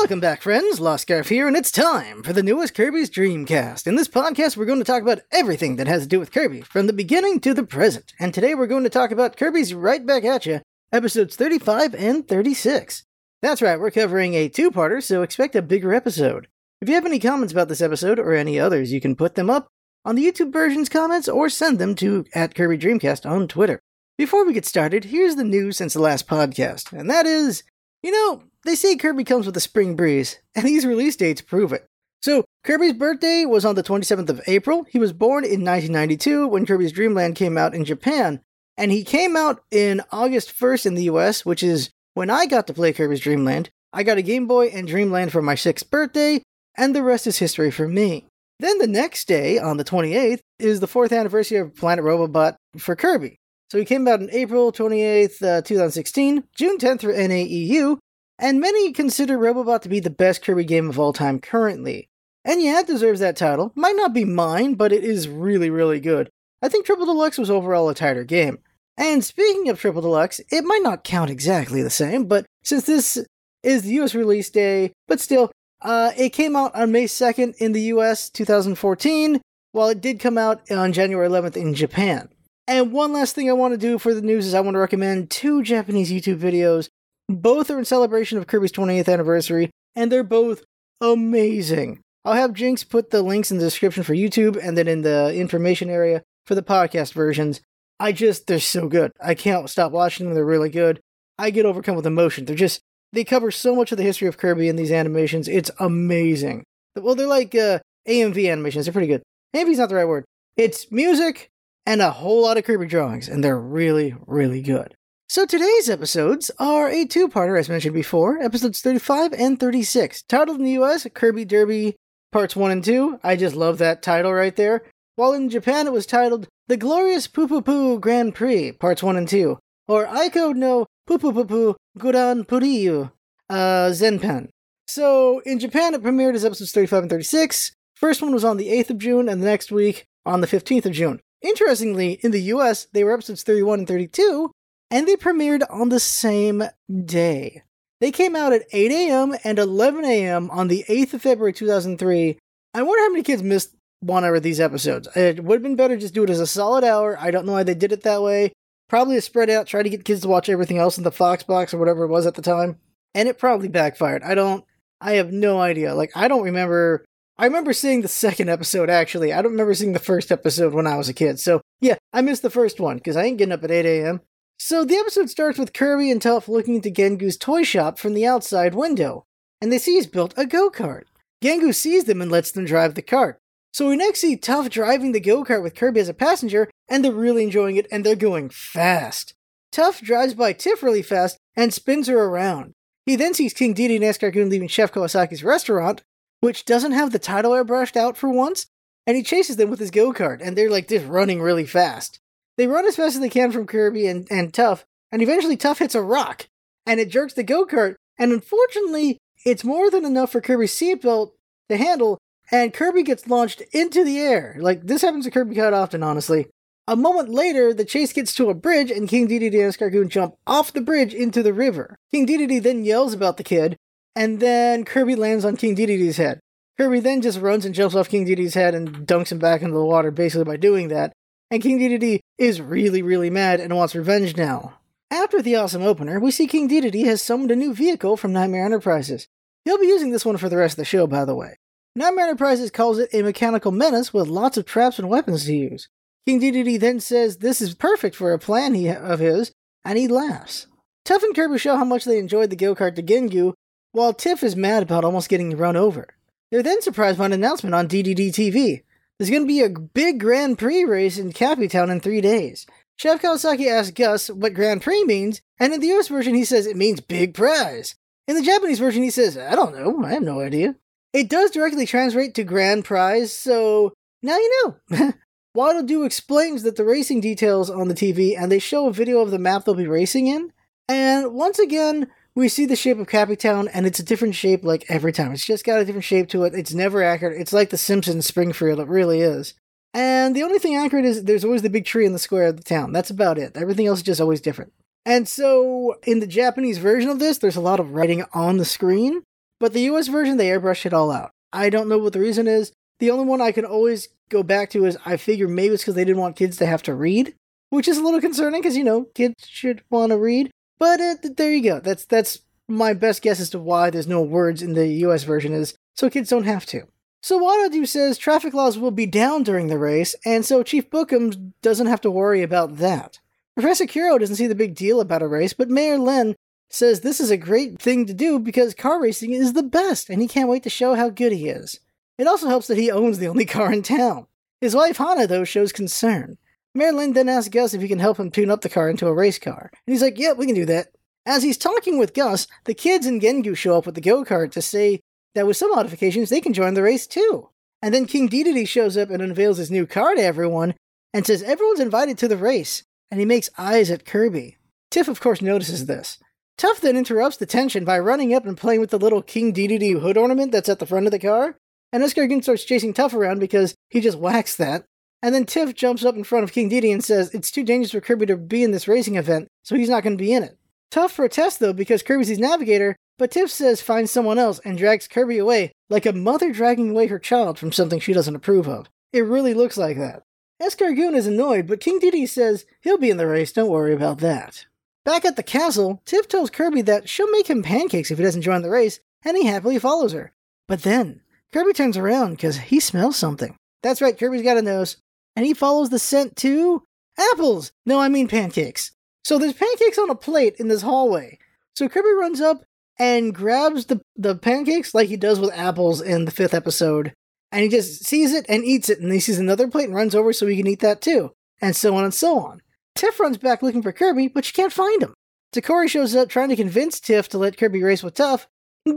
Welcome back, friends. Lost Scarf here, and it's time for the newest Kirby's Dreamcast. In this podcast, we're going to talk about everything that has to do with Kirby, from the beginning to the present. And today we're going to talk about Kirby's Right Back At You, episodes 35 and 36. That's right, we're covering a two parter, so expect a bigger episode. If you have any comments about this episode or any others, you can put them up on the YouTube version's comments or send them to at Kirby Dreamcast on Twitter. Before we get started, here's the news since the last podcast, and that is, you know, they say Kirby comes with a spring breeze, and these release dates prove it. So, Kirby's birthday was on the 27th of April. He was born in 1992 when Kirby's Dream Land came out in Japan, and he came out in August 1st in the US, which is when I got to play Kirby's Dream Land. I got a Game Boy and Dream Land for my 6th birthday, and the rest is history for me. Then the next day, on the 28th, is the 4th anniversary of Planet Robobot for Kirby. So he came out on April 28th, uh, 2016, June 10th for NAEU, and many consider Robobot to be the best Kirby game of all time currently. And yeah, it deserves that title. Might not be mine, but it is really, really good. I think Triple Deluxe was overall a tighter game. And speaking of Triple Deluxe, it might not count exactly the same, but since this is the US release day, but still, uh, it came out on May 2nd in the US 2014, while it did come out on January 11th in Japan. And one last thing I want to do for the news is I want to recommend two Japanese YouTube videos both are in celebration of Kirby's 20th anniversary, and they're both amazing. I'll have Jinx put the links in the description for YouTube and then in the information area for the podcast versions. I just, they're so good. I can't stop watching them. They're really good. I get overcome with emotion. They're just, they cover so much of the history of Kirby in these animations. It's amazing. Well, they're like uh, AMV animations. They're pretty good. AMV's not the right word. It's music and a whole lot of Kirby drawings, and they're really, really good. So today's episodes are a two-parter, as mentioned before, episodes 35 and 36. Titled in the US, Kirby Derby Parts 1 and 2. I just love that title right there. While in Japan it was titled The Glorious Pupupu Grand Prix Parts 1 and 2, or Aiko no Pupupupu Guran Puriyu uh, Zenpen. So in Japan it premiered as episodes 35 and 36. First one was on the 8th of June, and the next week on the 15th of June. Interestingly, in the US, they were episodes 31 and 32, and they premiered on the same day. They came out at 8 a.m. and 11 a.m. on the 8th of February 2003. I wonder how many kids missed one of these episodes. It would have been better just do it as a solid hour. I don't know why they did it that way. Probably a spread out, try to get kids to watch everything else in the Fox box or whatever it was at the time. And it probably backfired. I don't, I have no idea. Like, I don't remember. I remember seeing the second episode actually. I don't remember seeing the first episode when I was a kid. So, yeah, I missed the first one because I ain't getting up at 8 a.m. So the episode starts with Kirby and Tuff looking into Gengu's toy shop from the outside window, and they see he's built a go kart. Gengu sees them and lets them drive the cart. So we next see Tuff driving the go kart with Kirby as a passenger, and they're really enjoying it and they're going fast. Tuff drives by Tiff really fast and spins her around. He then sees King Dedede and Escargoon leaving Chef Kawasaki's restaurant, which doesn't have the title airbrushed out for once, and he chases them with his go kart, and they're like just running really fast. They run as fast as they can from Kirby and, and Tuff, and eventually Tuff hits a rock, and it jerks the go kart, and unfortunately, it's more than enough for Kirby's seatbelt to handle, and Kirby gets launched into the air. Like, this happens to Kirby quite often, honestly. A moment later, the chase gets to a bridge, and King Dedede and Escargoon jump off the bridge into the river. King Dedede then yells about the kid, and then Kirby lands on King Dedede's head. Kirby then just runs and jumps off King Dedede's head and dunks him back into the water, basically by doing that and King Dedede is really, really mad and wants revenge now. After the awesome opener, we see King Dedede has summoned a new vehicle from Nightmare Enterprises. He'll be using this one for the rest of the show, by the way. Nightmare Enterprises calls it a mechanical menace with lots of traps and weapons to use. King Dedede then says this is perfect for a plan he, of his, and he laughs. Tuff and Kirby show how much they enjoyed the go-kart to Gengu, while Tiff is mad about almost getting run over. They're then surprised by an announcement on DDD TV. There's going to be a big Grand Prix race in Cappytown in three days. Chef Kawasaki asks Gus what Grand Prix means, and in the US version he says it means big prize. In the Japanese version he says, I don't know, I have no idea. It does directly translate to Grand Prize, so now you know. Waddle Doo explains that the racing details on the TV and they show a video of the map they'll be racing in. And once again, we see the shape of Cappytown, and it's a different shape like every time. It's just got a different shape to it. It's never accurate. It's like the Simpsons Springfield. It really is. And the only thing accurate is there's always the big tree in the square of the town. That's about it. Everything else is just always different. And so in the Japanese version of this, there's a lot of writing on the screen. but the US version, they airbrushed it all out. I don't know what the reason is. The only one I can always go back to is I figure maybe it's because they didn't want kids to have to read, which is a little concerning because, you know, kids should want to read. But uh, there you go. That's that's my best guess as to why there's no words in the US version is so kids don't have to. So Waddle Doo says traffic laws will be down during the race, and so Chief Bookem doesn't have to worry about that. Professor Curio doesn't see the big deal about a race, but Mayor Len says this is a great thing to do because car racing is the best, and he can't wait to show how good he is. It also helps that he owns the only car in town. His wife Hana, though, shows concern. Mayor Len then asks Gus if he can help him tune up the car into a race car, and he's like, "Yep, yeah, we can do that." As he's talking with Gus, the kids in Gengu show up with the go kart to say that with some modifications they can join the race too. And then King Dedede shows up and unveils his new car to everyone and says everyone's invited to the race, and he makes eyes at Kirby. Tiff, of course, notices this. Tuff then interrupts the tension by running up and playing with the little King Dedede hood ornament that's at the front of the car, and Escargoon starts chasing Tuff around because he just whacks that. And then Tiff jumps up in front of King Dedede and says it's too dangerous for Kirby to be in this racing event, so he's not going to be in it. Tuff protests though because Kirby's his navigator, but Tiff says find someone else and drags Kirby away, like a mother dragging away her child from something she doesn't approve of. It really looks like that. Escargoon is annoyed, but King Dedede says he'll be in the race, don't worry about that. Back at the castle, Tiff tells Kirby that she'll make him pancakes if he doesn't join the race, and he happily follows her. But then, Kirby turns around because he smells something. That's right, Kirby's got a nose. And he follows the scent to apples. No, I mean pancakes. So there's pancakes on a plate in this hallway. So Kirby runs up and grabs the, the pancakes like he does with apples in the fifth episode and he just sees it and eats it, and he sees another plate and runs over so he can eat that too, and so on and so on. Tiff runs back looking for Kirby, but she can't find him. Tokkori shows up trying to convince Tiff to let Kirby race with Tuff,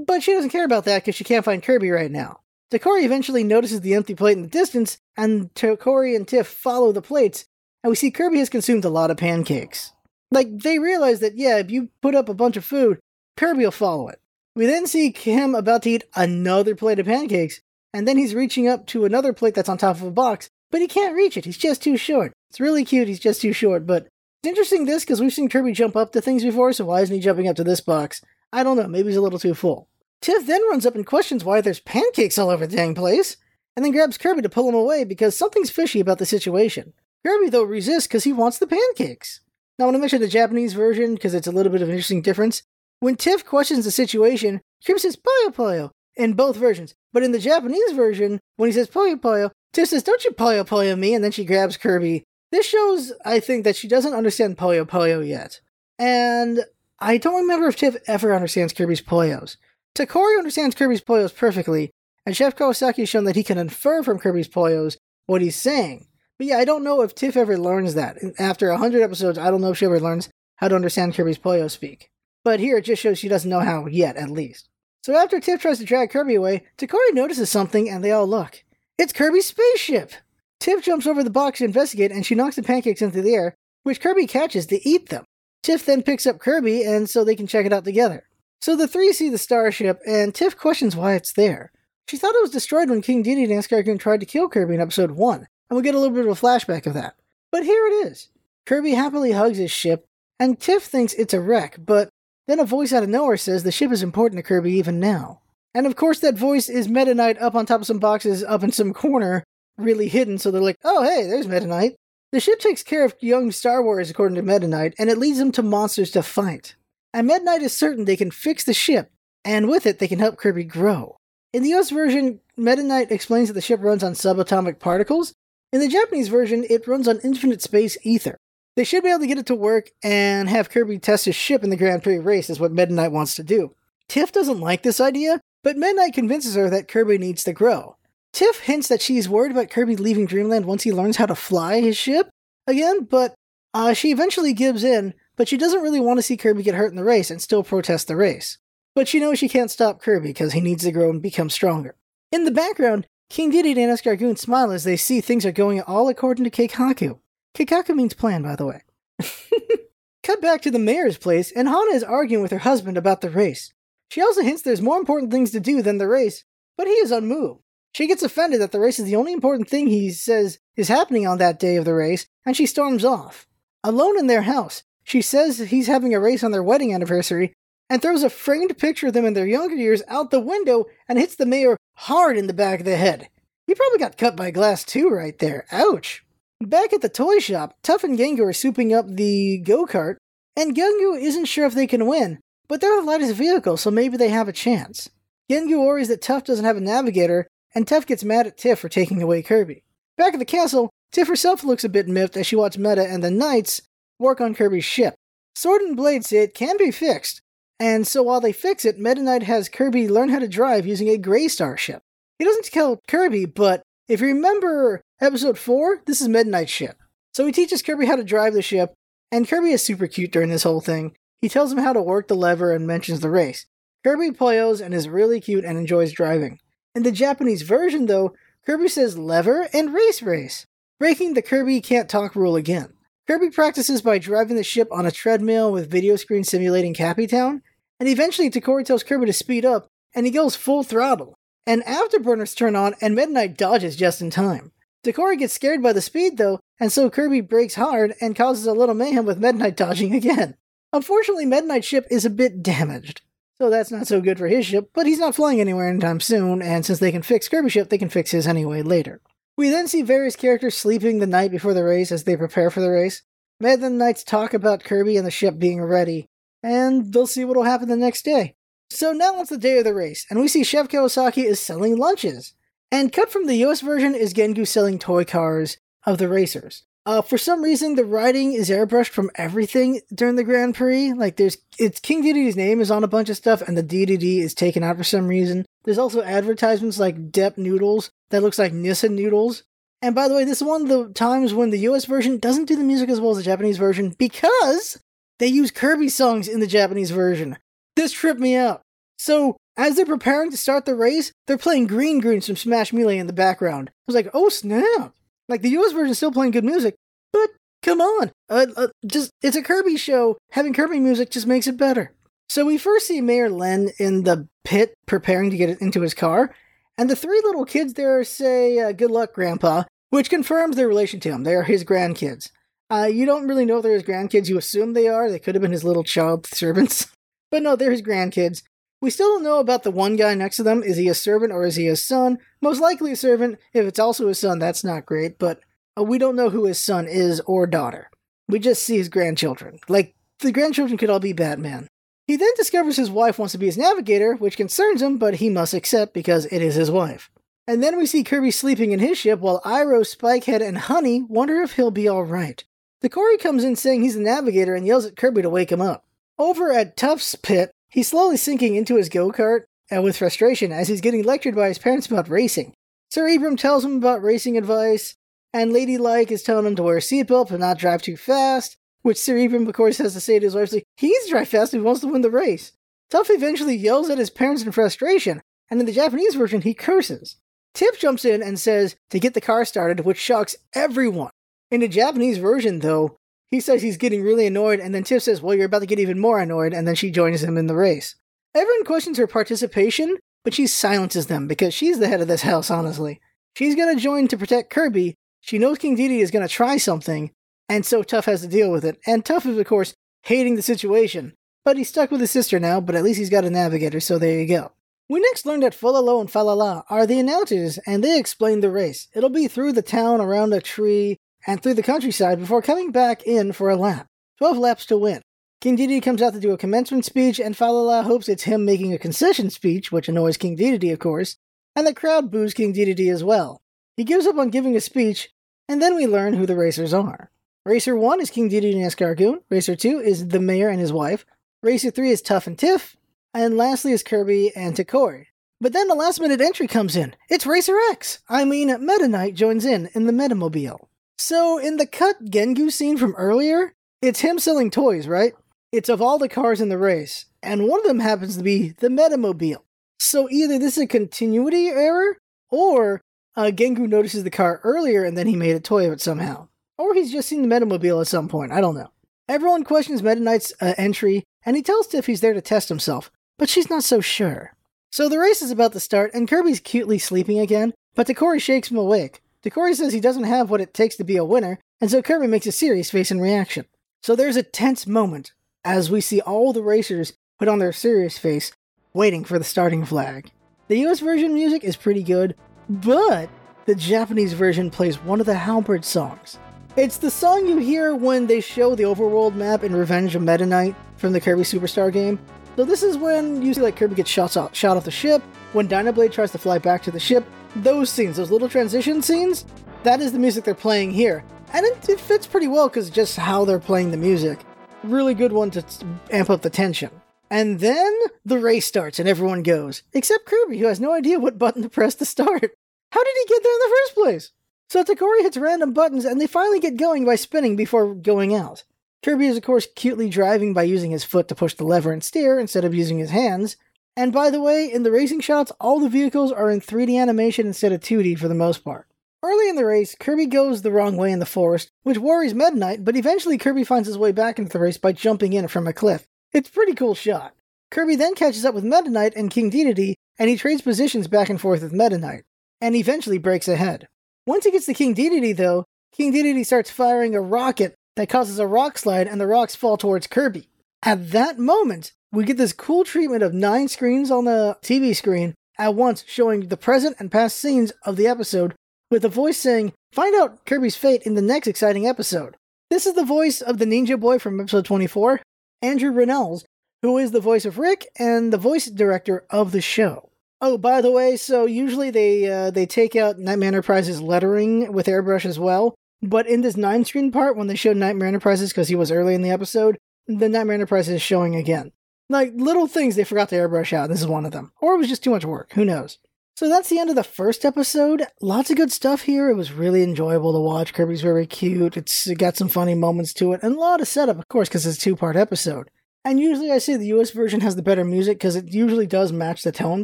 but she doesn't care about that because she can't find Kirby right now. Tokkori eventually notices the empty plate in the distance, and Tokkori and Tiff follow the plates, and we see Kirby has consumed a lot of pancakes. Like, they realize that, yeah, if you put up a bunch of food, Kirby will follow it. We then see him about to eat another plate of pancakes, and then he's reaching up to another plate that's on top of a box, but he can't reach it. He's just too short. It's really cute. He's just too short, but it's interesting this because we've seen Kirby jump up to things before, so why isn't he jumping up to this box? I don't know. Maybe he's a little too full. Tiff then runs up and questions why there's pancakes all over the dang place, and then grabs Kirby to pull him away because something's fishy about the situation. Kirby, though, resists because he wants the pancakes. Now, I want to mention the Japanese version because it's a little bit of an interesting difference. When Tiff questions the situation, Kirby says, Poyo Poyo, in both versions. But in the Japanese version, when he says Poyo Poyo, Tiff says, Don't you Poyo Poyo me? And then she grabs Kirby. This shows, I think, that she doesn't understand Poyo Poyo yet. And I don't remember if Tiff ever understands Kirby's Poyos. Tokkori understands Kirby's Poyos perfectly, and Chef Kawasaki has shown that he can infer from Kirby's Poyos what he's saying. But yeah, I don't know if Tiff ever learns that. After 100 episodes, I don't know if she ever learns how to understand Kirby's Poyo speak. But here it just shows she doesn't know how yet, at least. So after Tiff tries to drag Kirby away, Tokkori notices something and they all look. It's Kirby's spaceship! Tiff jumps over the box to investigate and she knocks the pancakes into the air, which Kirby catches to eat them. Tiff then picks up Kirby and so they can check it out together. So the three see the starship and Tiff questions why it's there. She thought it was destroyed when King Dedede and Escargoon tried to kill Kirby in episode 1, and we'll get a little bit of a flashback of that. But here it is. Kirby happily hugs his ship, and Tiff thinks it's a wreck, but then a voice out of nowhere says the ship is important to Kirby even now. And of course, that voice is Meta Knight up on top of some boxes up in some corner, really hidden, so they're like, oh, hey, there's Meta Knight. The ship takes care of young Star Warriors, according to Meta Knight, and it leads them to monsters to fight. And Meta Knight is certain they can fix the ship, and with it, they can help Kirby grow. In the US version, Meta Knight explains that the ship runs on subatomic particles. In the Japanese version, it runs on infinite space ether. They should be able to get it to work and have Kirby test his ship in the Grand Prix race, is what Meta Knight wants to do. Tiff doesn't like this idea, but Meta Knight convinces her that Kirby needs to grow. Tiff hints that she's worried about Kirby leaving Dreamland once he learns how to fly his ship again, but uh, she eventually gives in, but she doesn't really want to see Kirby get hurt in the race and still protest the race. But she knows she can't stop Kirby because he needs to grow and become stronger. In the background, King Dedede and Escargoon smile as they see things are going all according to Keikaku. Keikaku means plan, by the way. Cut back to the mayor's place, and Hana is arguing with her husband about the race. She also hints there's more important things to do than the race, but he is unmoved. She gets offended that the race is the only important thing he says is happening on that day of the race, and she storms off. Alone in their house, she says he's having a race on their wedding anniversary, and throws a framed picture of them in their younger years out the window and hits the mayor hard in the back of the head. He probably got cut by glass too right there. Ouch. Back at the toy shop, Tuff and Gengu are souping up the go kart, and Gengu isn't sure if they can win, but they're the lightest vehicle, so maybe they have a chance. Gengu worries that Tuff doesn't have a navigator, and Tuff gets mad at Tiff for taking away Kirby. Back at the castle, Tiff herself looks a bit miffed as she watches Meta and the Knights work on Kirby's ship. Sword and Blade say it can be fixed, and so while they fix it, Meta Knight has Kirby learn how to drive using a Gray Star ship. He doesn't kill Kirby, but if you remember episode 4, this is Meta Knight's ship. So he teaches Kirby how to drive the ship, and Kirby is super cute during this whole thing. He tells him how to work the lever and mentions the race. Kirby poyos and is really cute and enjoys driving. In the Japanese version, though, Kirby says lever and race race, breaking the Kirby can't talk rule again. Kirby practices by driving the ship on a treadmill with video screen simulating Cappy Town, and eventually Tokkori tells Kirby to speed up, and he goes full throttle. And afterburners turn on, and Meta Knight dodges just in time. Tokkori gets scared by the speed though, and so Kirby brakes hard and causes a little mayhem with Meta Knight dodging again. Unfortunately, Meta Knight's ship is a bit damaged, so that's not so good for his ship, but he's not flying anywhere anytime soon, and since they can fix Kirby's ship, they can fix his anyway later. We then see various characters sleeping the night before the race as they prepare for the race. Meta Knights talk about Kirby and the ship being ready, and they'll see what'll happen the next day. So now it's the day of the race, and we see Chef Kawasaki is selling lunches. And cut from the US version is Gengu selling toy cars of the racers. Uh, for some reason, the writing is airbrushed from everything during the Grand Prix. Like, there's it's King Dedede's name is on a bunch of stuff, and the DDD is taken out for some reason. There's also advertisements like Depp noodles that looks like Nissin noodles. And by the way, this is one of the times when the US version doesn't do the music as well as the Japanese version because they use Kirby songs in the Japanese version. This tripped me out. So, as they're preparing to start the race, they're playing Green Green from Smash Melee in the background. I was like, oh snap! Like the US version still playing good music, but come on, uh, uh, just it's a Kirby show. Having Kirby music just makes it better. So we first see Mayor Len in the pit preparing to get into his car, and the three little kids there say, uh, "Good luck, Grandpa," which confirms their relation to him. They are his grandkids. Uh, you don't really know they're his grandkids. You assume they are. They could have been his little child servants. But no, they're his grandkids. We still don't know about the one guy next to them. Is he a servant or is he a son? Most likely a servant. If it's also his son, that's not great, but uh, we don't know who his son is or daughter. We just see his grandchildren. Like, the grandchildren could all be Batman. He then discovers his wife wants to be his navigator, which concerns him, but he must accept because it is his wife. And then we see Kirby sleeping in his ship while Iro, Spikehead, and Honey wonder if he'll be alright. Tokkori comes in saying he's the navigator and yells at Kirby to wake him up. Over at Tuff's pit, he's slowly sinking into his go kart and with frustration as he's getting lectured by his parents about racing. Sir Ebrum tells him about racing advice, and Lady Like is telling him to wear a seatbelt but not drive too fast, which Sir Ebrum, of course, has to say to his wife, like, he needs to drive fast he wants to win the race. Tuff eventually yells at his parents in frustration, and in the Japanese version, he curses. Tiff jumps in and says to get the car started, which shocks everyone. In the Japanese version, though, he says he's getting really annoyed, and then Tiff says, Well, you're about to get even more annoyed, and then she joins him in the race. Everyone questions her participation, but she silences them because she's the head of this house, honestly. She's gonna join to protect Kirby. She knows King Dedede is gonna try something, and so Tuff has to deal with it. And Tuff is, of course, hating the situation. But he's stuck with his sister now, but at least he's got a navigator, so there you go. We next learned that Fololo and Falala are the announcers, and they explain the race. It'll be through the town, around a tree, and through the countryside before coming back in for a lap. 12 laps to win. King Dedede comes out to do a commencement speech, and Falala hopes it's him making a concession speech, which annoys King Dedede, of course, and the crowd boos King Dedede as well. He gives up on giving a speech, and then we learn who the racers are. Racer 1 is King Dedede and Escargoon, Racer 2 is the mayor and his wife, Racer 3 is Tuff and Tiff, and lastly is Kirby and Tokkori. But then the last minute entry comes in. It's Racer X! I mean, Meta Knight joins in in the Metamobile. So, in the cut Gengu scene from earlier, it's him selling toys, right? It's of all the cars in the race, and one of them happens to be the Metamobile. So, either this is a continuity error, or uh, Gengu notices the car earlier and then he made a toy of it somehow. Or he's just seen the Metamobile at some point, I don't know. Everyone questions Meta Knight's uh, entry, and he tells Tiff he's there to test himself, but she's not so sure. So the race is about to start, and Kirby's cutely sleeping again, but Tokkori shakes him awake. Tokkori says he doesn't have what it takes to be a winner, and so Kirby makes a serious face in reaction. So there's a tense moment as we see all the racers put on their serious face, waiting for the starting flag. The US version music is pretty good, but the Japanese version plays one of the Halberd songs. It's the song you hear when they show the overworld map in Revenge of Meta Knight from the Kirby Superstar game. So this is when you see like Kirby gets shot off, shot off the ship, when Dynablade tries to fly back to the ship. Those scenes, those little transition scenes, that is the music they're playing here. And it, it fits pretty well because just how they're playing the music. Really good one to amp up the tension. And then the race starts and everyone goes, except Kirby, who has no idea what button to press to start. How did he get there in the first place? So Tokkori hits random buttons and they finally get going by spinning before going out. Kirby is, of course, cutely driving by using his foot to push the lever and steer instead of using his hands. And by the way, in the racing shots, all the vehicles are in 3D animation instead of 2D for the most part. Early in the race, Kirby goes the wrong way in the forest, which worries Meta Knight, but eventually Kirby finds his way back into the race by jumping in from a cliff. It's a pretty cool shot. Kirby then catches up with Meta Knight and King Dedede, and he trades positions back and forth with Meta Knight, and eventually breaks ahead. Once he gets to King Dedede, though, King Dedede starts firing a rocket that causes a rock slide and the rocks fall towards Kirby. At that moment, we get this cool treatment of nine screens on the TV screen at once showing the present and past scenes of the episode with a voice saying, Find out Kirby's fate in the next exciting episode. This is the voice of the Ninja Boy from episode 24, Andrew Rannells, who is the voice of Rick and the voice director of the show. Oh, by the way, so usually they uh, they take out Nightmare Enterprises lettering with airbrush as well, but in this nine screen part, when they showed Nightmare Enterprises because he was early in the episode, the Nightmare Enterprises is showing again. Like little things they forgot to airbrush out. This is one of them, or it was just too much work. Who knows? So that's the end of the first episode. Lots of good stuff here. It was really enjoyable to watch. Kirby's very cute. It's it got some funny moments to it, and a lot of setup, of course, because it's a two part episode. And usually I say the US version has the better music because it usually does match the tone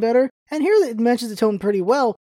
better. And here it matches the tone pretty well.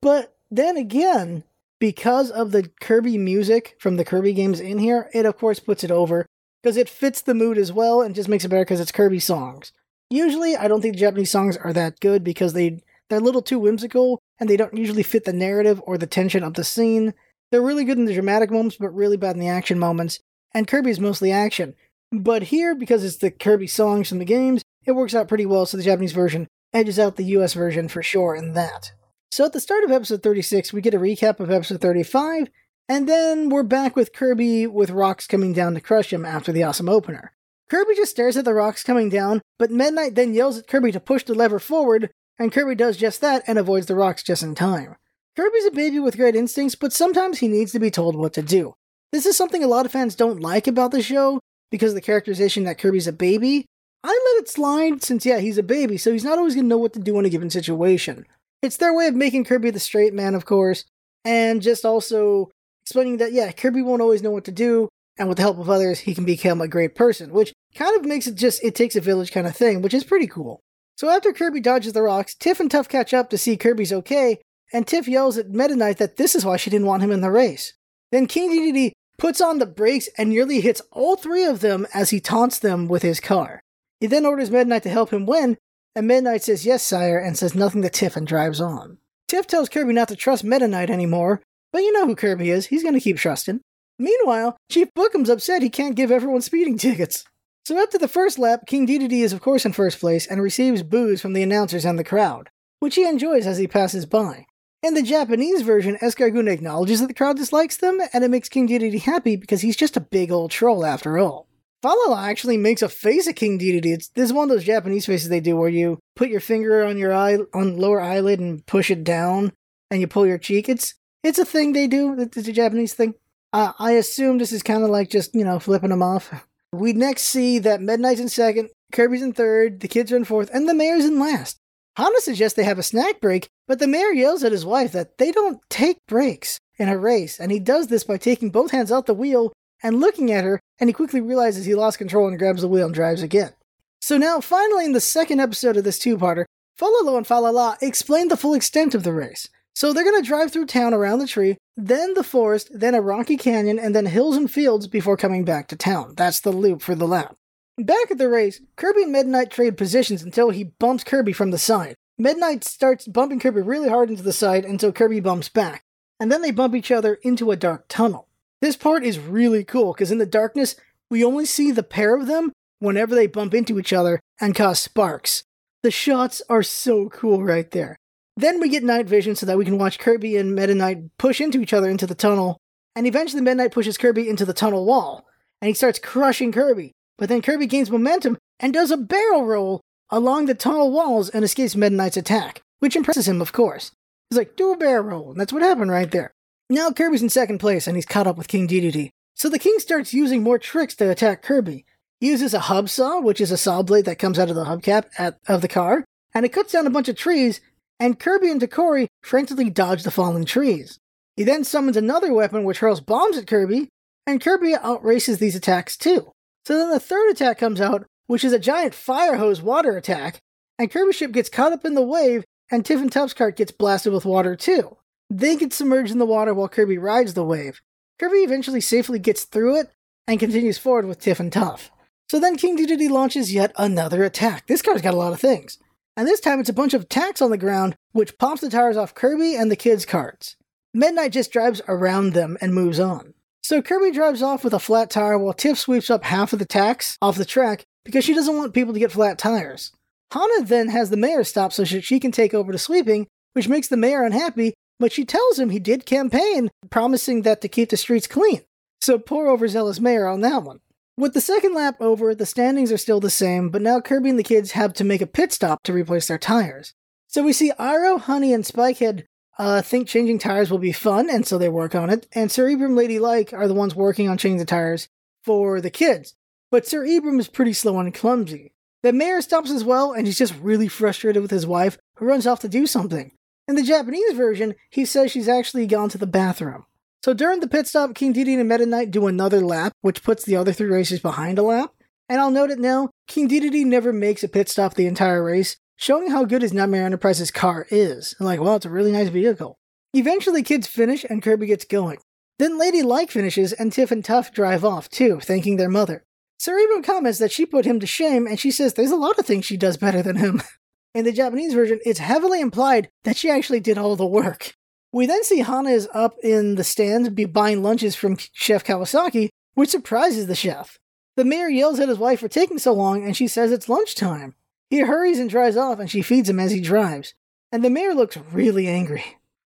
But then again, because of the Kirby music from the Kirby games in here, it of course puts it over because it fits the mood as well and just makes it better because it's Kirby songs. Usually, I don't think Japanese songs are that good because they they're a little too whimsical and they don't usually fit the narrative or the tension of the scene. They're really good in the dramatic moments, but really bad in the action moments. And Kirby's mostly action. But here, because it's the Kirby songs from the games, it works out pretty well, so the Japanese version edges out the US version for sure in that. So at the start of episode 36, we get a recap of episode 35, and then we're back with Kirby with rocks coming down to crush him after the awesome opener. Kirby just stares at the rocks coming down, but Meta Knight then yells at Kirby to push the lever forward, and Kirby does just that and avoids the rocks just in time. Kirby's a baby with great instincts, but sometimes he needs to be told what to do. This is something a lot of fans don't like about the show, because of the characterization that Kirby's a baby. I let it slide since, yeah, he's a baby, so he's not always going to know what to do in a given situation. It's their way of making Kirby the straight man, of course, and just also explaining that, yeah, Kirby won't always know what to do, and with the help of others, he can become a great person, which kind of makes it just, it takes a village kind of thing, which is pretty cool. So after Kirby dodges the rocks, Tiff and Tuff catch up to see Kirby's okay, and Tiff yells at Meta Knight that this is why she didn't want him in the race. Then King Dedede puts on the brakes and nearly hits all three of them as he taunts them with his car. He then orders Meta Knight to help him win, and Meta Knight says yes, sire, and says nothing to Tiff and drives on. Tiff tells Kirby not to trust Meta Knight anymore, but you know who Kirby is, he's gonna keep trusting. Meanwhile, Chief Book'em's upset he can't give everyone speeding tickets. So after the first lap, King Dedede is of course in first place and receives boos from the announcers and the crowd, which he enjoys as he passes by. In the Japanese version, Escarguna acknowledges that the crowd dislikes them, and it makes King Dedede happy because he's just a big old troll after all. Falala actually makes a face at King Dedede. It's this is one of those Japanese faces they do where you put your finger on your eye on lower eyelid and push it down, and you pull your cheek. It's it's a thing they do. It's a Japanese thing. Uh, I assume this is kind of like just you know flipping them off. We next see that Meta Knight's in second, Kirby's in third, the kids are in fourth, and the mayor's in last. Hana suggests they have a snack break, but the mayor yells at his wife that they don't take breaks in a race, and he does this by taking both hands out the wheel and looking at her, and he quickly realizes he lost control and grabs the wheel and drives again. So now, finally, in the second episode of this two-parter, Fololo and Falala explain the full extent of the race. So they're going to drive through town around the tree, then the forest, then a rocky canyon, and then hills and fields before coming back to town. That's the loop for the lap. Back at the race, Kirby and Meta Knight trade positions until he bumps Kirby from the side. Meta Knight starts bumping Kirby really hard into the side until Kirby bumps back, and then they bump each other into a dark tunnel. This part is really cool because in the darkness, we only see the pair of them, whenever they bump into each other and cause sparks. The shots are so cool right there. Then we get night vision so that we can watch Kirby and Meta Knight push into each other into the tunnel, and eventually Meta Knight pushes Kirby into the tunnel wall, and he starts crushing Kirby. But then Kirby gains momentum and does a barrel roll along the tunnel walls and escapes Meta Knight's attack, which impresses him, of course. He's like, do a barrel roll, and that's what happened right there. Now Kirby's in second place, and he's caught up with King Dedede. So the king starts using more tricks to attack Kirby. He uses a hub saw, which is a saw blade that comes out of the hubcap at, of the car, and it cuts down a bunch of trees and Kirby and Tokkori frantically dodge the falling trees. He then summons another weapon which hurls bombs at Kirby, and Kirby outraces these attacks too. So then the third attack comes out, which is a giant fire hose water attack, and Kirby's ship gets caught up in the wave, and Tiff and Tuff's cart gets blasted with water too. They get submerged in the water while Kirby rides the wave. Kirby eventually safely gets through it and continues forward with Tiff and Tuff. So then King Dedede launches yet another attack. This car's got a lot of things and this time it's a bunch of tacks on the ground, which pops the tires off Kirby and the kids' carts. Meta Knight just drives around them and moves on. So Kirby drives off with a flat tire while Tiff sweeps up half of the tacks off the track because she doesn't want people to get flat tires. Hana then has the mayor stop so she can take over the sweeping, which makes the mayor unhappy, but she tells him he did campaign, promising that to keep the streets clean. So poor overzealous mayor on that one. With the second lap over, the standings are still the same, but now Kirby and the kids have to make a pit stop to replace their tires. So we see Iro, Honey, and Spikehead uh, think changing tires will be fun, and so they work on it. And Sir Ebrum, Lady Like are the ones working on changing the tires for the kids. But Sir Ebrum is pretty slow and clumsy. The mayor stops as well, and he's just really frustrated with his wife, who runs off to do something. In the Japanese version, he says she's actually gone to the bathroom. So during the pit stop, King Dedede and Meta Knight do another lap, which puts the other three racers behind a lap. And I'll note it now, King Dedede never makes a pit stop the entire race, showing how good his Nightmare Enterprises car is. And like, well, it's a really nice vehicle. Eventually, kids finish and Kirby gets going. Then Lady Like finishes and Tiff and Tuff drive off too, thanking their mother. Sir Ebrum comments that she put him to shame and she says there's a lot of things she does better than him. In the Japanese version, it's heavily implied that she actually did all the work. We then see Hana is up in the stands be buying lunches from Chef Kawasaki, which surprises the chef. The mayor yells at his wife for taking so long, and she says it's lunchtime. He hurries and drives off, and she feeds him as he drives. And the mayor looks really angry.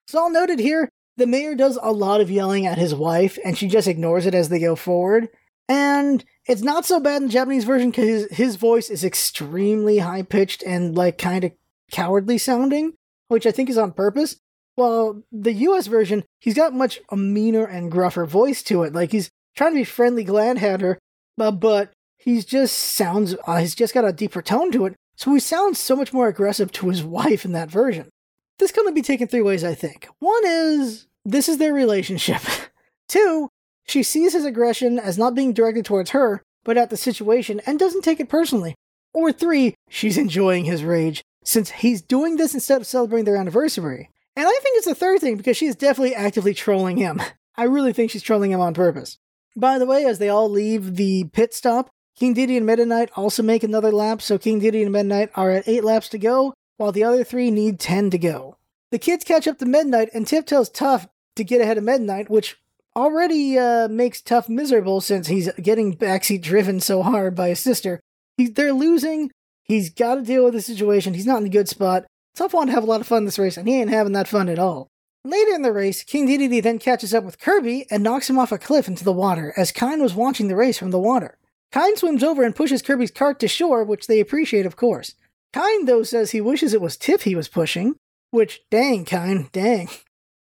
It's all noted here, the mayor does a lot of yelling at his wife, and she just ignores it as they go forward. And it's not so bad in the Japanese version because his, his voice is extremely high pitched and like kind of cowardly sounding, which I think is on purpose. Well, the US version, he's got much a meaner and gruffer voice to it. Like he's trying to be friendly Gladhatter, but, but he's just sounds, uh, he's just got a deeper tone to it. So he sounds so much more aggressive to his wife in that version. This can be taken three ways, I think. One is this is their relationship. Two, she sees his aggression as not being directed towards her, but at the situation and doesn't take it personally. Or three, she's enjoying his rage, since he's doing this instead of celebrating their anniversary. And I think it's the third thing because she's definitely actively trolling him. I really think she's trolling him on purpose. By the way, as they all leave the pit stop, King Dedede and Meta Knight also make another lap, so King Dedede and Meta Knight are at 8 laps to go, while the other three need 10 to go. The kids catch up to Meta Knight, and Tiptoe's tough to get ahead of Meta Knight, which already uh, makes Tuff miserable since he's getting backseat driven so hard by his sister. They're losing. He's got to deal with the situation. He's not in a good spot. Tuff wanted to have a lot of fun this race, and he ain't having that fun at all. Later in the race, King Dedede then catches up with Kirby and knocks him off a cliff into the water as Kine was watching the race from the water. Kine swims over and pushes Kirby's cart to shore, which they appreciate, of course. Kine, though, says he wishes it was Tiff he was pushing, which, dang, Kine, dang.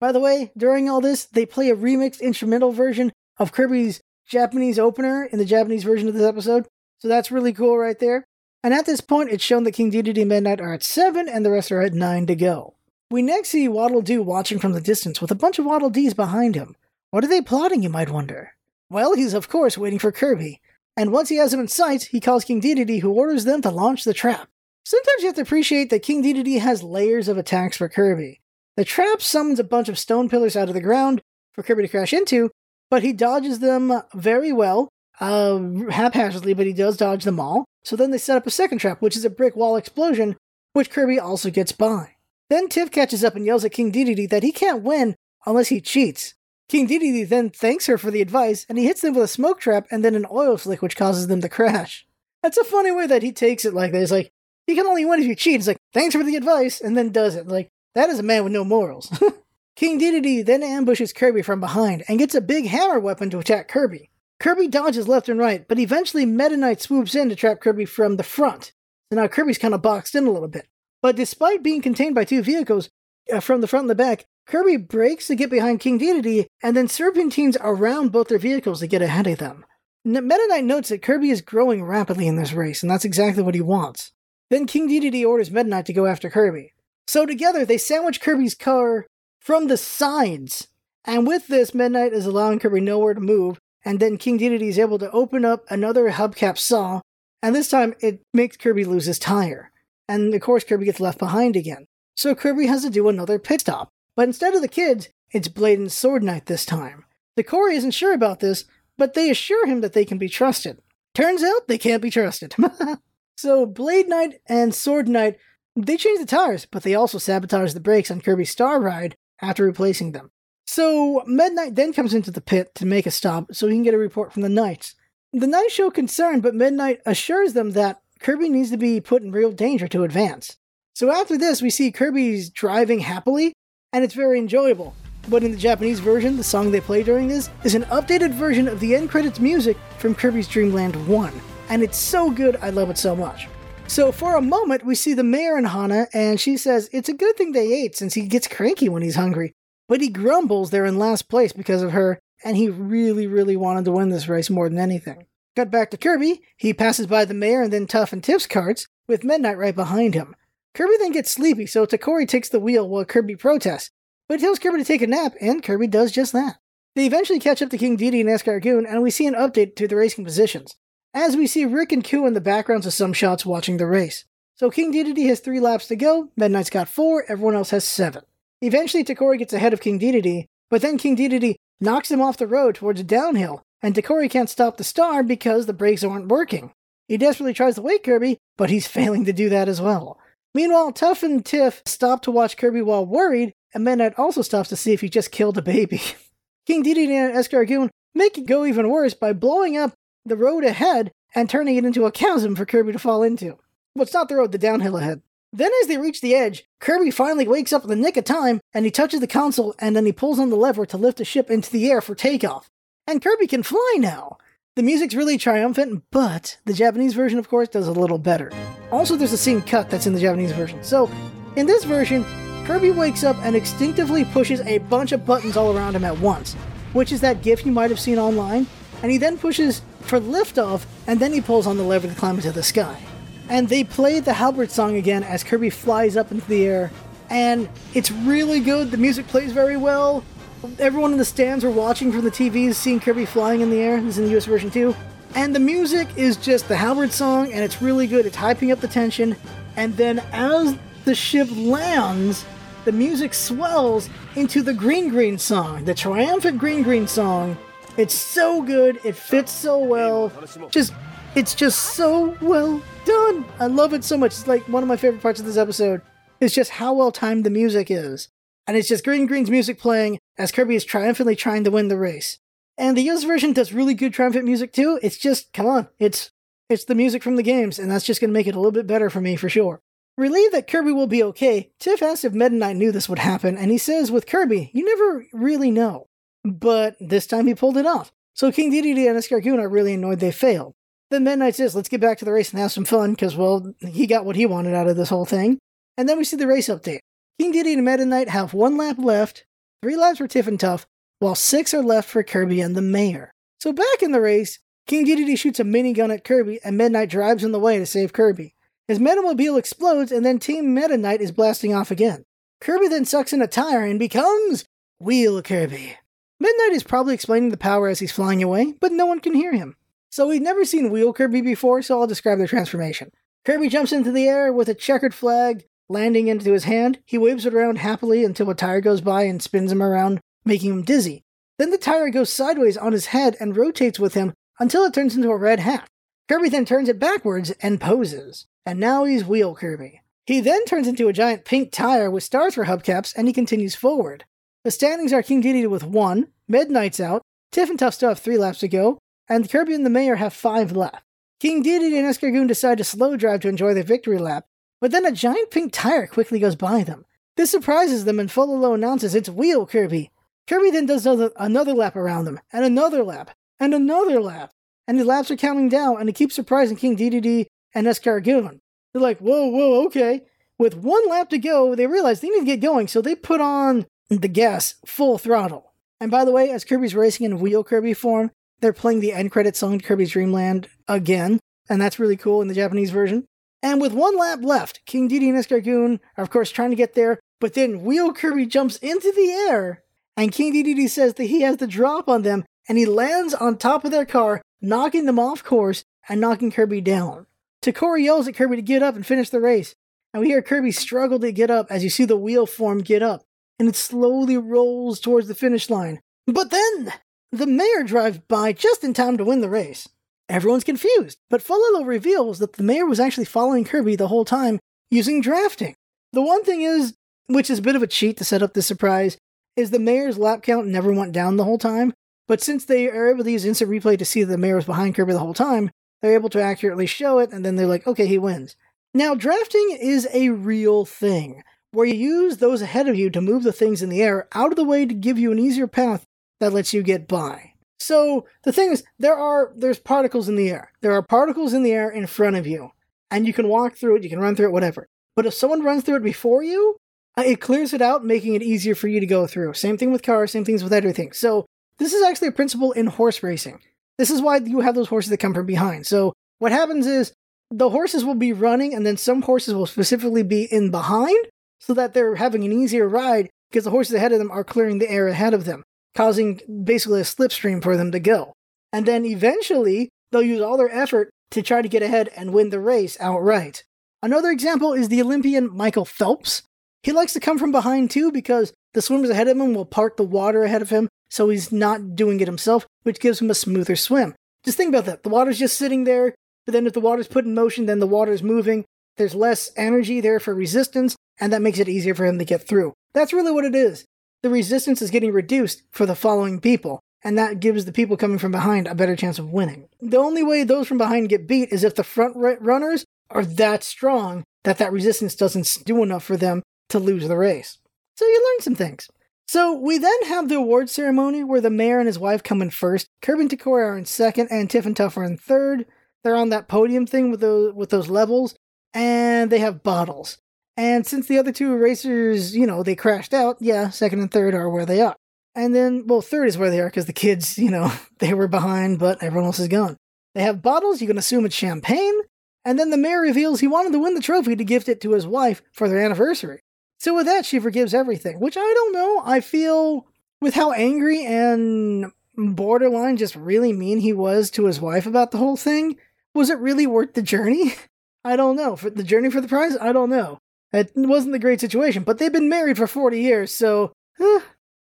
By the way, during all this, they play a remixed instrumental version of Kirby's Japanese opener in the Japanese version of this episode, so that's really cool right there. And at this point, it's shown that King Dedede and Meta Knight are at 7 and the rest are at 9 to go. We next see Waddle Doo watching from the distance with a bunch of Waddle Dees behind him. What are they plotting, you might wonder? Well, he's of course waiting for Kirby, and once he has him in sight, he calls King Dedede, who orders them to launch the trap. Sometimes you have to appreciate that King Dedede has layers of attacks for Kirby. The trap summons a bunch of stone pillars out of the ground for Kirby to crash into, but he dodges them very well, uh, haphazardly, but he does dodge them all. So then they set up a second trap, which is a brick wall explosion, which Kirby also gets by. Then Tiff catches up and yells at King Dedede that he can't win unless he cheats. King Dedede then thanks her for the advice, and he hits them with a smoke trap and then an oil slick, which causes them to crash. That's a funny way that he takes it like that. He's Like, you can only win if you cheat. It's like, thanks for the advice, and then does it. Like, that is a man with no morals. King Dedede then ambushes Kirby from behind and gets a big hammer weapon to attack Kirby. Kirby dodges left and right, but eventually Meta Knight swoops in to trap Kirby from the front. So now Kirby's kind of boxed in a little bit. But despite being contained by two vehicles uh, from the front and the back, Kirby breaks to get behind King Dedede and then serpentines around both their vehicles to get ahead of them. Meta Knight notes that Kirby is growing rapidly in this race, and that's exactly what he wants. Then King Dedede orders Meta Knight to go after Kirby. So together, they sandwich Kirby's car from the sides. And with this, Meta Knight is allowing Kirby nowhere to move, and then King Dedede is able to open up another hubcap saw, and this time it makes Kirby lose his tire. And of course, Kirby gets left behind again. So Kirby has to do another pit stop. But instead of the kids, it's Blade and Sword Knight this time. Tokkori isn't sure about this, but they assure him that they can be trusted. Turns out they can't be trusted. so Blade Knight and Sword Knight, they change the tires, but they also sabotage the brakes on Kirby's Star Ride after replacing them. So Meta Knight then comes into the pit to make a stop so he can get a report from the Knights. The Knights show concern, but Meta Knight assures them that Kirby needs to be put in real danger to advance. So after this, we see Kirby's driving happily, and it's very enjoyable. But in the Japanese version, the song they play during this is an updated version of the end credits music from Kirby's Dream Land 1, and it's so good, I love it so much. So for a moment, we see the mayor and Hana, and she says it's a good thing they ate since he gets cranky when he's hungry. But he grumbles they're in last place because of her, and he really, really wanted to win this race more than anything. Cut back to Kirby, he passes by the mayor and then Tuff and Tiff's carts, with Meta Knight right behind him. Kirby then gets sleepy, so Tokkori takes the wheel while Kirby protests, but he tells Kirby to take a nap, and Kirby does just that. They eventually catch up to King Dedede and Escargoon, and we see an update to the racing positions, as we see Rick and Coo in the backgrounds of some shots watching the race. So King Dedede has three laps to go, Meta Knight's got four, everyone else has seven. Eventually, Tokkori gets ahead of King Dedede, but then King Dedede knocks him off the road towards a downhill, and Tokkori can't stop the star because the brakes aren't working. He desperately tries to wake Kirby, but he's failing to do that as well. Meanwhile, Tuff and Tiff stop to watch Kirby while worried, and Meta Knight also stops to see if he just killed a baby. King Dedede and Escargoon make it go even worse by blowing up the road ahead and turning it into a chasm for Kirby to fall into. Well, not the road, the downhill ahead. Then, as they reach the edge, Kirby finally wakes up in the nick of time and he touches the console and then he pulls on the lever to lift the ship into the air for takeoff. And Kirby can fly now! The music's really triumphant, but the Japanese version, of course, does a little better. Also, there's a scene cut that's in the Japanese version. So, in this version, Kirby wakes up and instinctively pushes a bunch of buttons all around him at once, which is that gif you might have seen online, and he then pushes for liftoff, and then he pulls on the lever to climb into the sky. And they play the Halberd song again as Kirby flies up into the air, and it's really good. The music plays very well. Everyone in the stands are watching from the TVs, seeing Kirby flying in the air. This is in the US version too. And the music is just the Halberd song, and it's really good. It's hyping up the tension. And then as the ship lands, the music swells into the Green Green song, the triumphant Green Green song. It's so good, it fits so well. Just it's just so well done. I love it so much. It's like one of my favorite parts of this episode. It's just how well timed the music is. And it's just Green Green's music playing as Kirby is triumphantly trying to win the race. And the US version does really good triumphant music too. It's just, come on, it's it's the music from the games, and that's just gonna make it a little bit better for me for sure. Relieved that Kirby will be okay, Tiff asks if Meta Knight knew this would happen, and he says with Kirby, you never really know. But this time he pulled it off. So King Dedede and Escargoon are really annoyed they failed. Then Meta Knight says, let's get back to the race and have some fun, because, well, he got what he wanted out of this whole thing. And then we see the race update. King Dedede and Meta Knight have one lap left, three laps for Tiff and Tuff, while six are left for Kirby and the Mayor. So back in the race, King Dedede shoots a minigun at Kirby, and Meta Knight drives in the way to save Kirby. His Metamobile explodes, and then Team Meta Knight is blasting off again. Kirby then sucks in a tire and becomes Wheel Kirby. Meta Knight is probably explaining the power as he's flying away, but no one can hear him. So we've never seen Wheel Kirby before, so I'll describe the transformation. Kirby jumps into the air with a checkered flag landing into his hand. He waves it around happily until a tire goes by and spins him around, making him dizzy. Then the tire goes sideways on his head and rotates with him until it turns into a red hat. Kirby then turns it backwards and poses and now he's Wheel Kirby. He then turns into a giant pink tire with stars for hubcaps, and he continues forward. The standings are King Dedede with one, Meta Knight's out, Tiff and Tuff still have three laps to go, and Kirby and the Mayor have five left. King Dedede and Escargoon decide to slow drive to enjoy their victory lap, but then a giant pink tire quickly goes by them. This surprises them and Fololo announces it's Wheel Kirby. Kirby then does another, another lap around them, and another lap, and another lap, and the laps are counting down, and it keeps surprising King Dedede and Escargoon. They're like, whoa, whoa, okay. With one lap to go, they realize they need to get going, so they put on the gas full throttle. And by the way, as Kirby's racing in Wheel Kirby form, they're playing the end credit song to Kirby's Dream Land again, and that's really cool in the Japanese version. And with one lap left, King Dedede and Escargoon are of course trying to get there, but then Wheel Kirby jumps into the air, and King Dedede says that he has the drop on them, and he lands on top of their car, knocking them off course and knocking Kirby down. Tokkori yells at Kirby to get up and finish the race, and we hear Kirby struggle to get up as you see the wheel form get up, and it slowly rolls towards the finish line. But then, the mayor drives by just in time to win the race. Everyone's confused, but Fololo reveals that the mayor was actually following Kirby the whole time using drafting. The one thing is, which is a bit of a cheat to set up this surprise, is the mayor's lap count never went down the whole time. But since they are able to use instant replay to see that the mayor was behind Kirby the whole time, they're able to accurately show it, and then they're like, okay, he wins. Now, drafting is a real thing, where you use those ahead of you to move the things in the air out of the way to give you an easier path that lets you get by. So the thing is, there are there's particles in the air. There are particles in the air in front of you, and you can walk through it, you can run through it, whatever. But if someone runs through it before you, uh, it clears it out, making it easier for you to go through. Same thing with cars, same things with everything. So this is actually a principle in horse racing. This is why you have those horses that come from behind. So what happens is the horses will be running, and then some horses will specifically be in behind, so that they're having an easier ride because the horses ahead of them are clearing the air ahead of them causing basically a slipstream for them to go. And then eventually, they'll use all their effort to try to get ahead and win the race outright. Another example is the Olympian Michael Phelps. He likes to come from behind too because the swimmers ahead of him will park the water ahead of him, so he's not doing it himself, which gives him a smoother swim. Just think about that. The water's just sitting there, but then if the water's put in motion, then the water's moving. There's less energy there for resistance, and that makes it easier for him to get through. That's really what it is the resistance is getting reduced for the following people, and that gives the people coming from behind a better chance of winning. The only way those from behind get beat is if the front runners are that strong that that resistance doesn't do enough for them to lose the race. So you learn some things. So we then have the award ceremony where the mayor and his wife come in first. Kirby and Tokkori are in second, and Tiff and Tuff are in third. They're on that podium thing with those with those levels, and they have bottles. And since the other two racers, you know, they crashed out, yeah, second and third are where they are. And then, well, third is where they are because the kids, you know, they were behind, but everyone else is gone. They have bottles, you can assume it's champagne. And then the mayor reveals he wanted to win the trophy to gift it to his wife for their anniversary. So with that, she forgives everything, which I don't know. I feel with how angry and borderline just really mean he was to his wife about the whole thing, was it really worth the journey? I don't know. For the journey for the prize, I don't know. It wasn't a great situation, but they've been married for 40 years, so. Eh.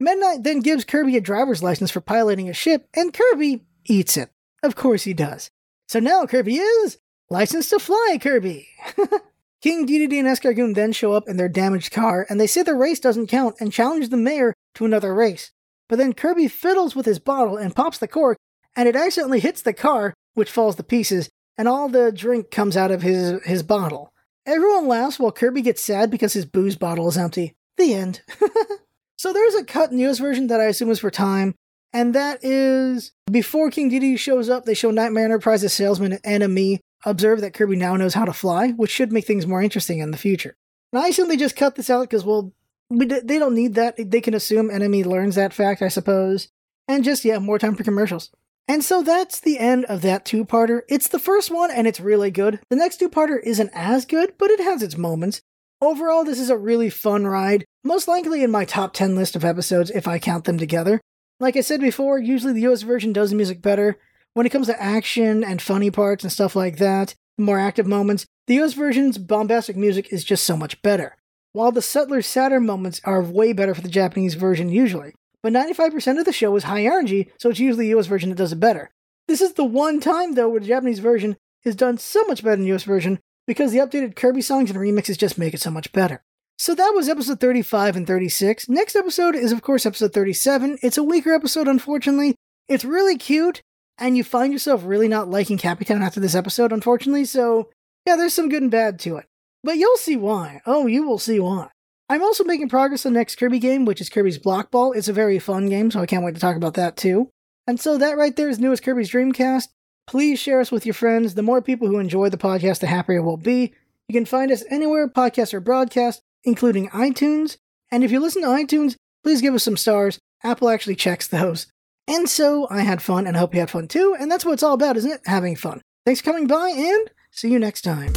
Meta Knight then gives Kirby a driver's license for piloting a ship, and Kirby eats it. Of course he does. So now Kirby is licensed to fly Kirby. King Dedede and Escargoon then show up in their damaged car, and they say the race doesn't count and challenge the mayor to another race. But then Kirby fiddles with his bottle and pops the cork, and it accidentally hits the car, which falls to pieces, and all the drink comes out of his, his bottle. Everyone laughs while Kirby gets sad because his booze bottle is empty. The end. so there's a cut in the US version that I assume is for time, and that is before King Dedede shows up, they show Nightmare Enterprise's salesman Amie observe that Kirby now knows how to fly, which should make things more interesting in the future. And I assume they just cut this out because, well, they don't need that. They can assume NME learns that fact, I suppose. And just, yeah, more time for commercials. And so that's the end of that two parter. It's the first one and it's really good. The next two parter isn't as good, but it has its moments. Overall, this is a really fun ride, most likely in my top 10 list of episodes if I count them together. Like I said before, usually the US version does the music better. When it comes to action and funny parts and stuff like that, more active moments, the US version's bombastic music is just so much better. While the subtler, sadder moments are way better for the Japanese version usually but 95% of the show is high energy, so it's usually the US version that does it better. This is the one time, though, where the Japanese version is done so much better than the US version because the updated Kirby songs and remixes just make it so much better. So that was episode 35 and 36. Next episode is, of course, episode 37. It's a weaker episode, unfortunately. It's really cute, and you find yourself really not liking Cappytown after this episode, unfortunately. So, yeah, there's some good and bad to it. But you'll see why. Oh, you will see why. I'm also making progress on the next Kirby game, which is Kirby's Block Ball. It's a very fun game, so I can't wait to talk about that too. And so that right there is newest Kirby's Dreamcast. Please share us with your friends. The more people who enjoy the podcast, the happier we'll be. You can find us anywhere podcasts are broadcast, including iTunes. And if you listen to iTunes, please give us some stars. Apple actually checks those. And so I had fun, and I hope you had fun too. And that's what it's all about, isn't it? Having fun. Thanks for coming by, and see you next time.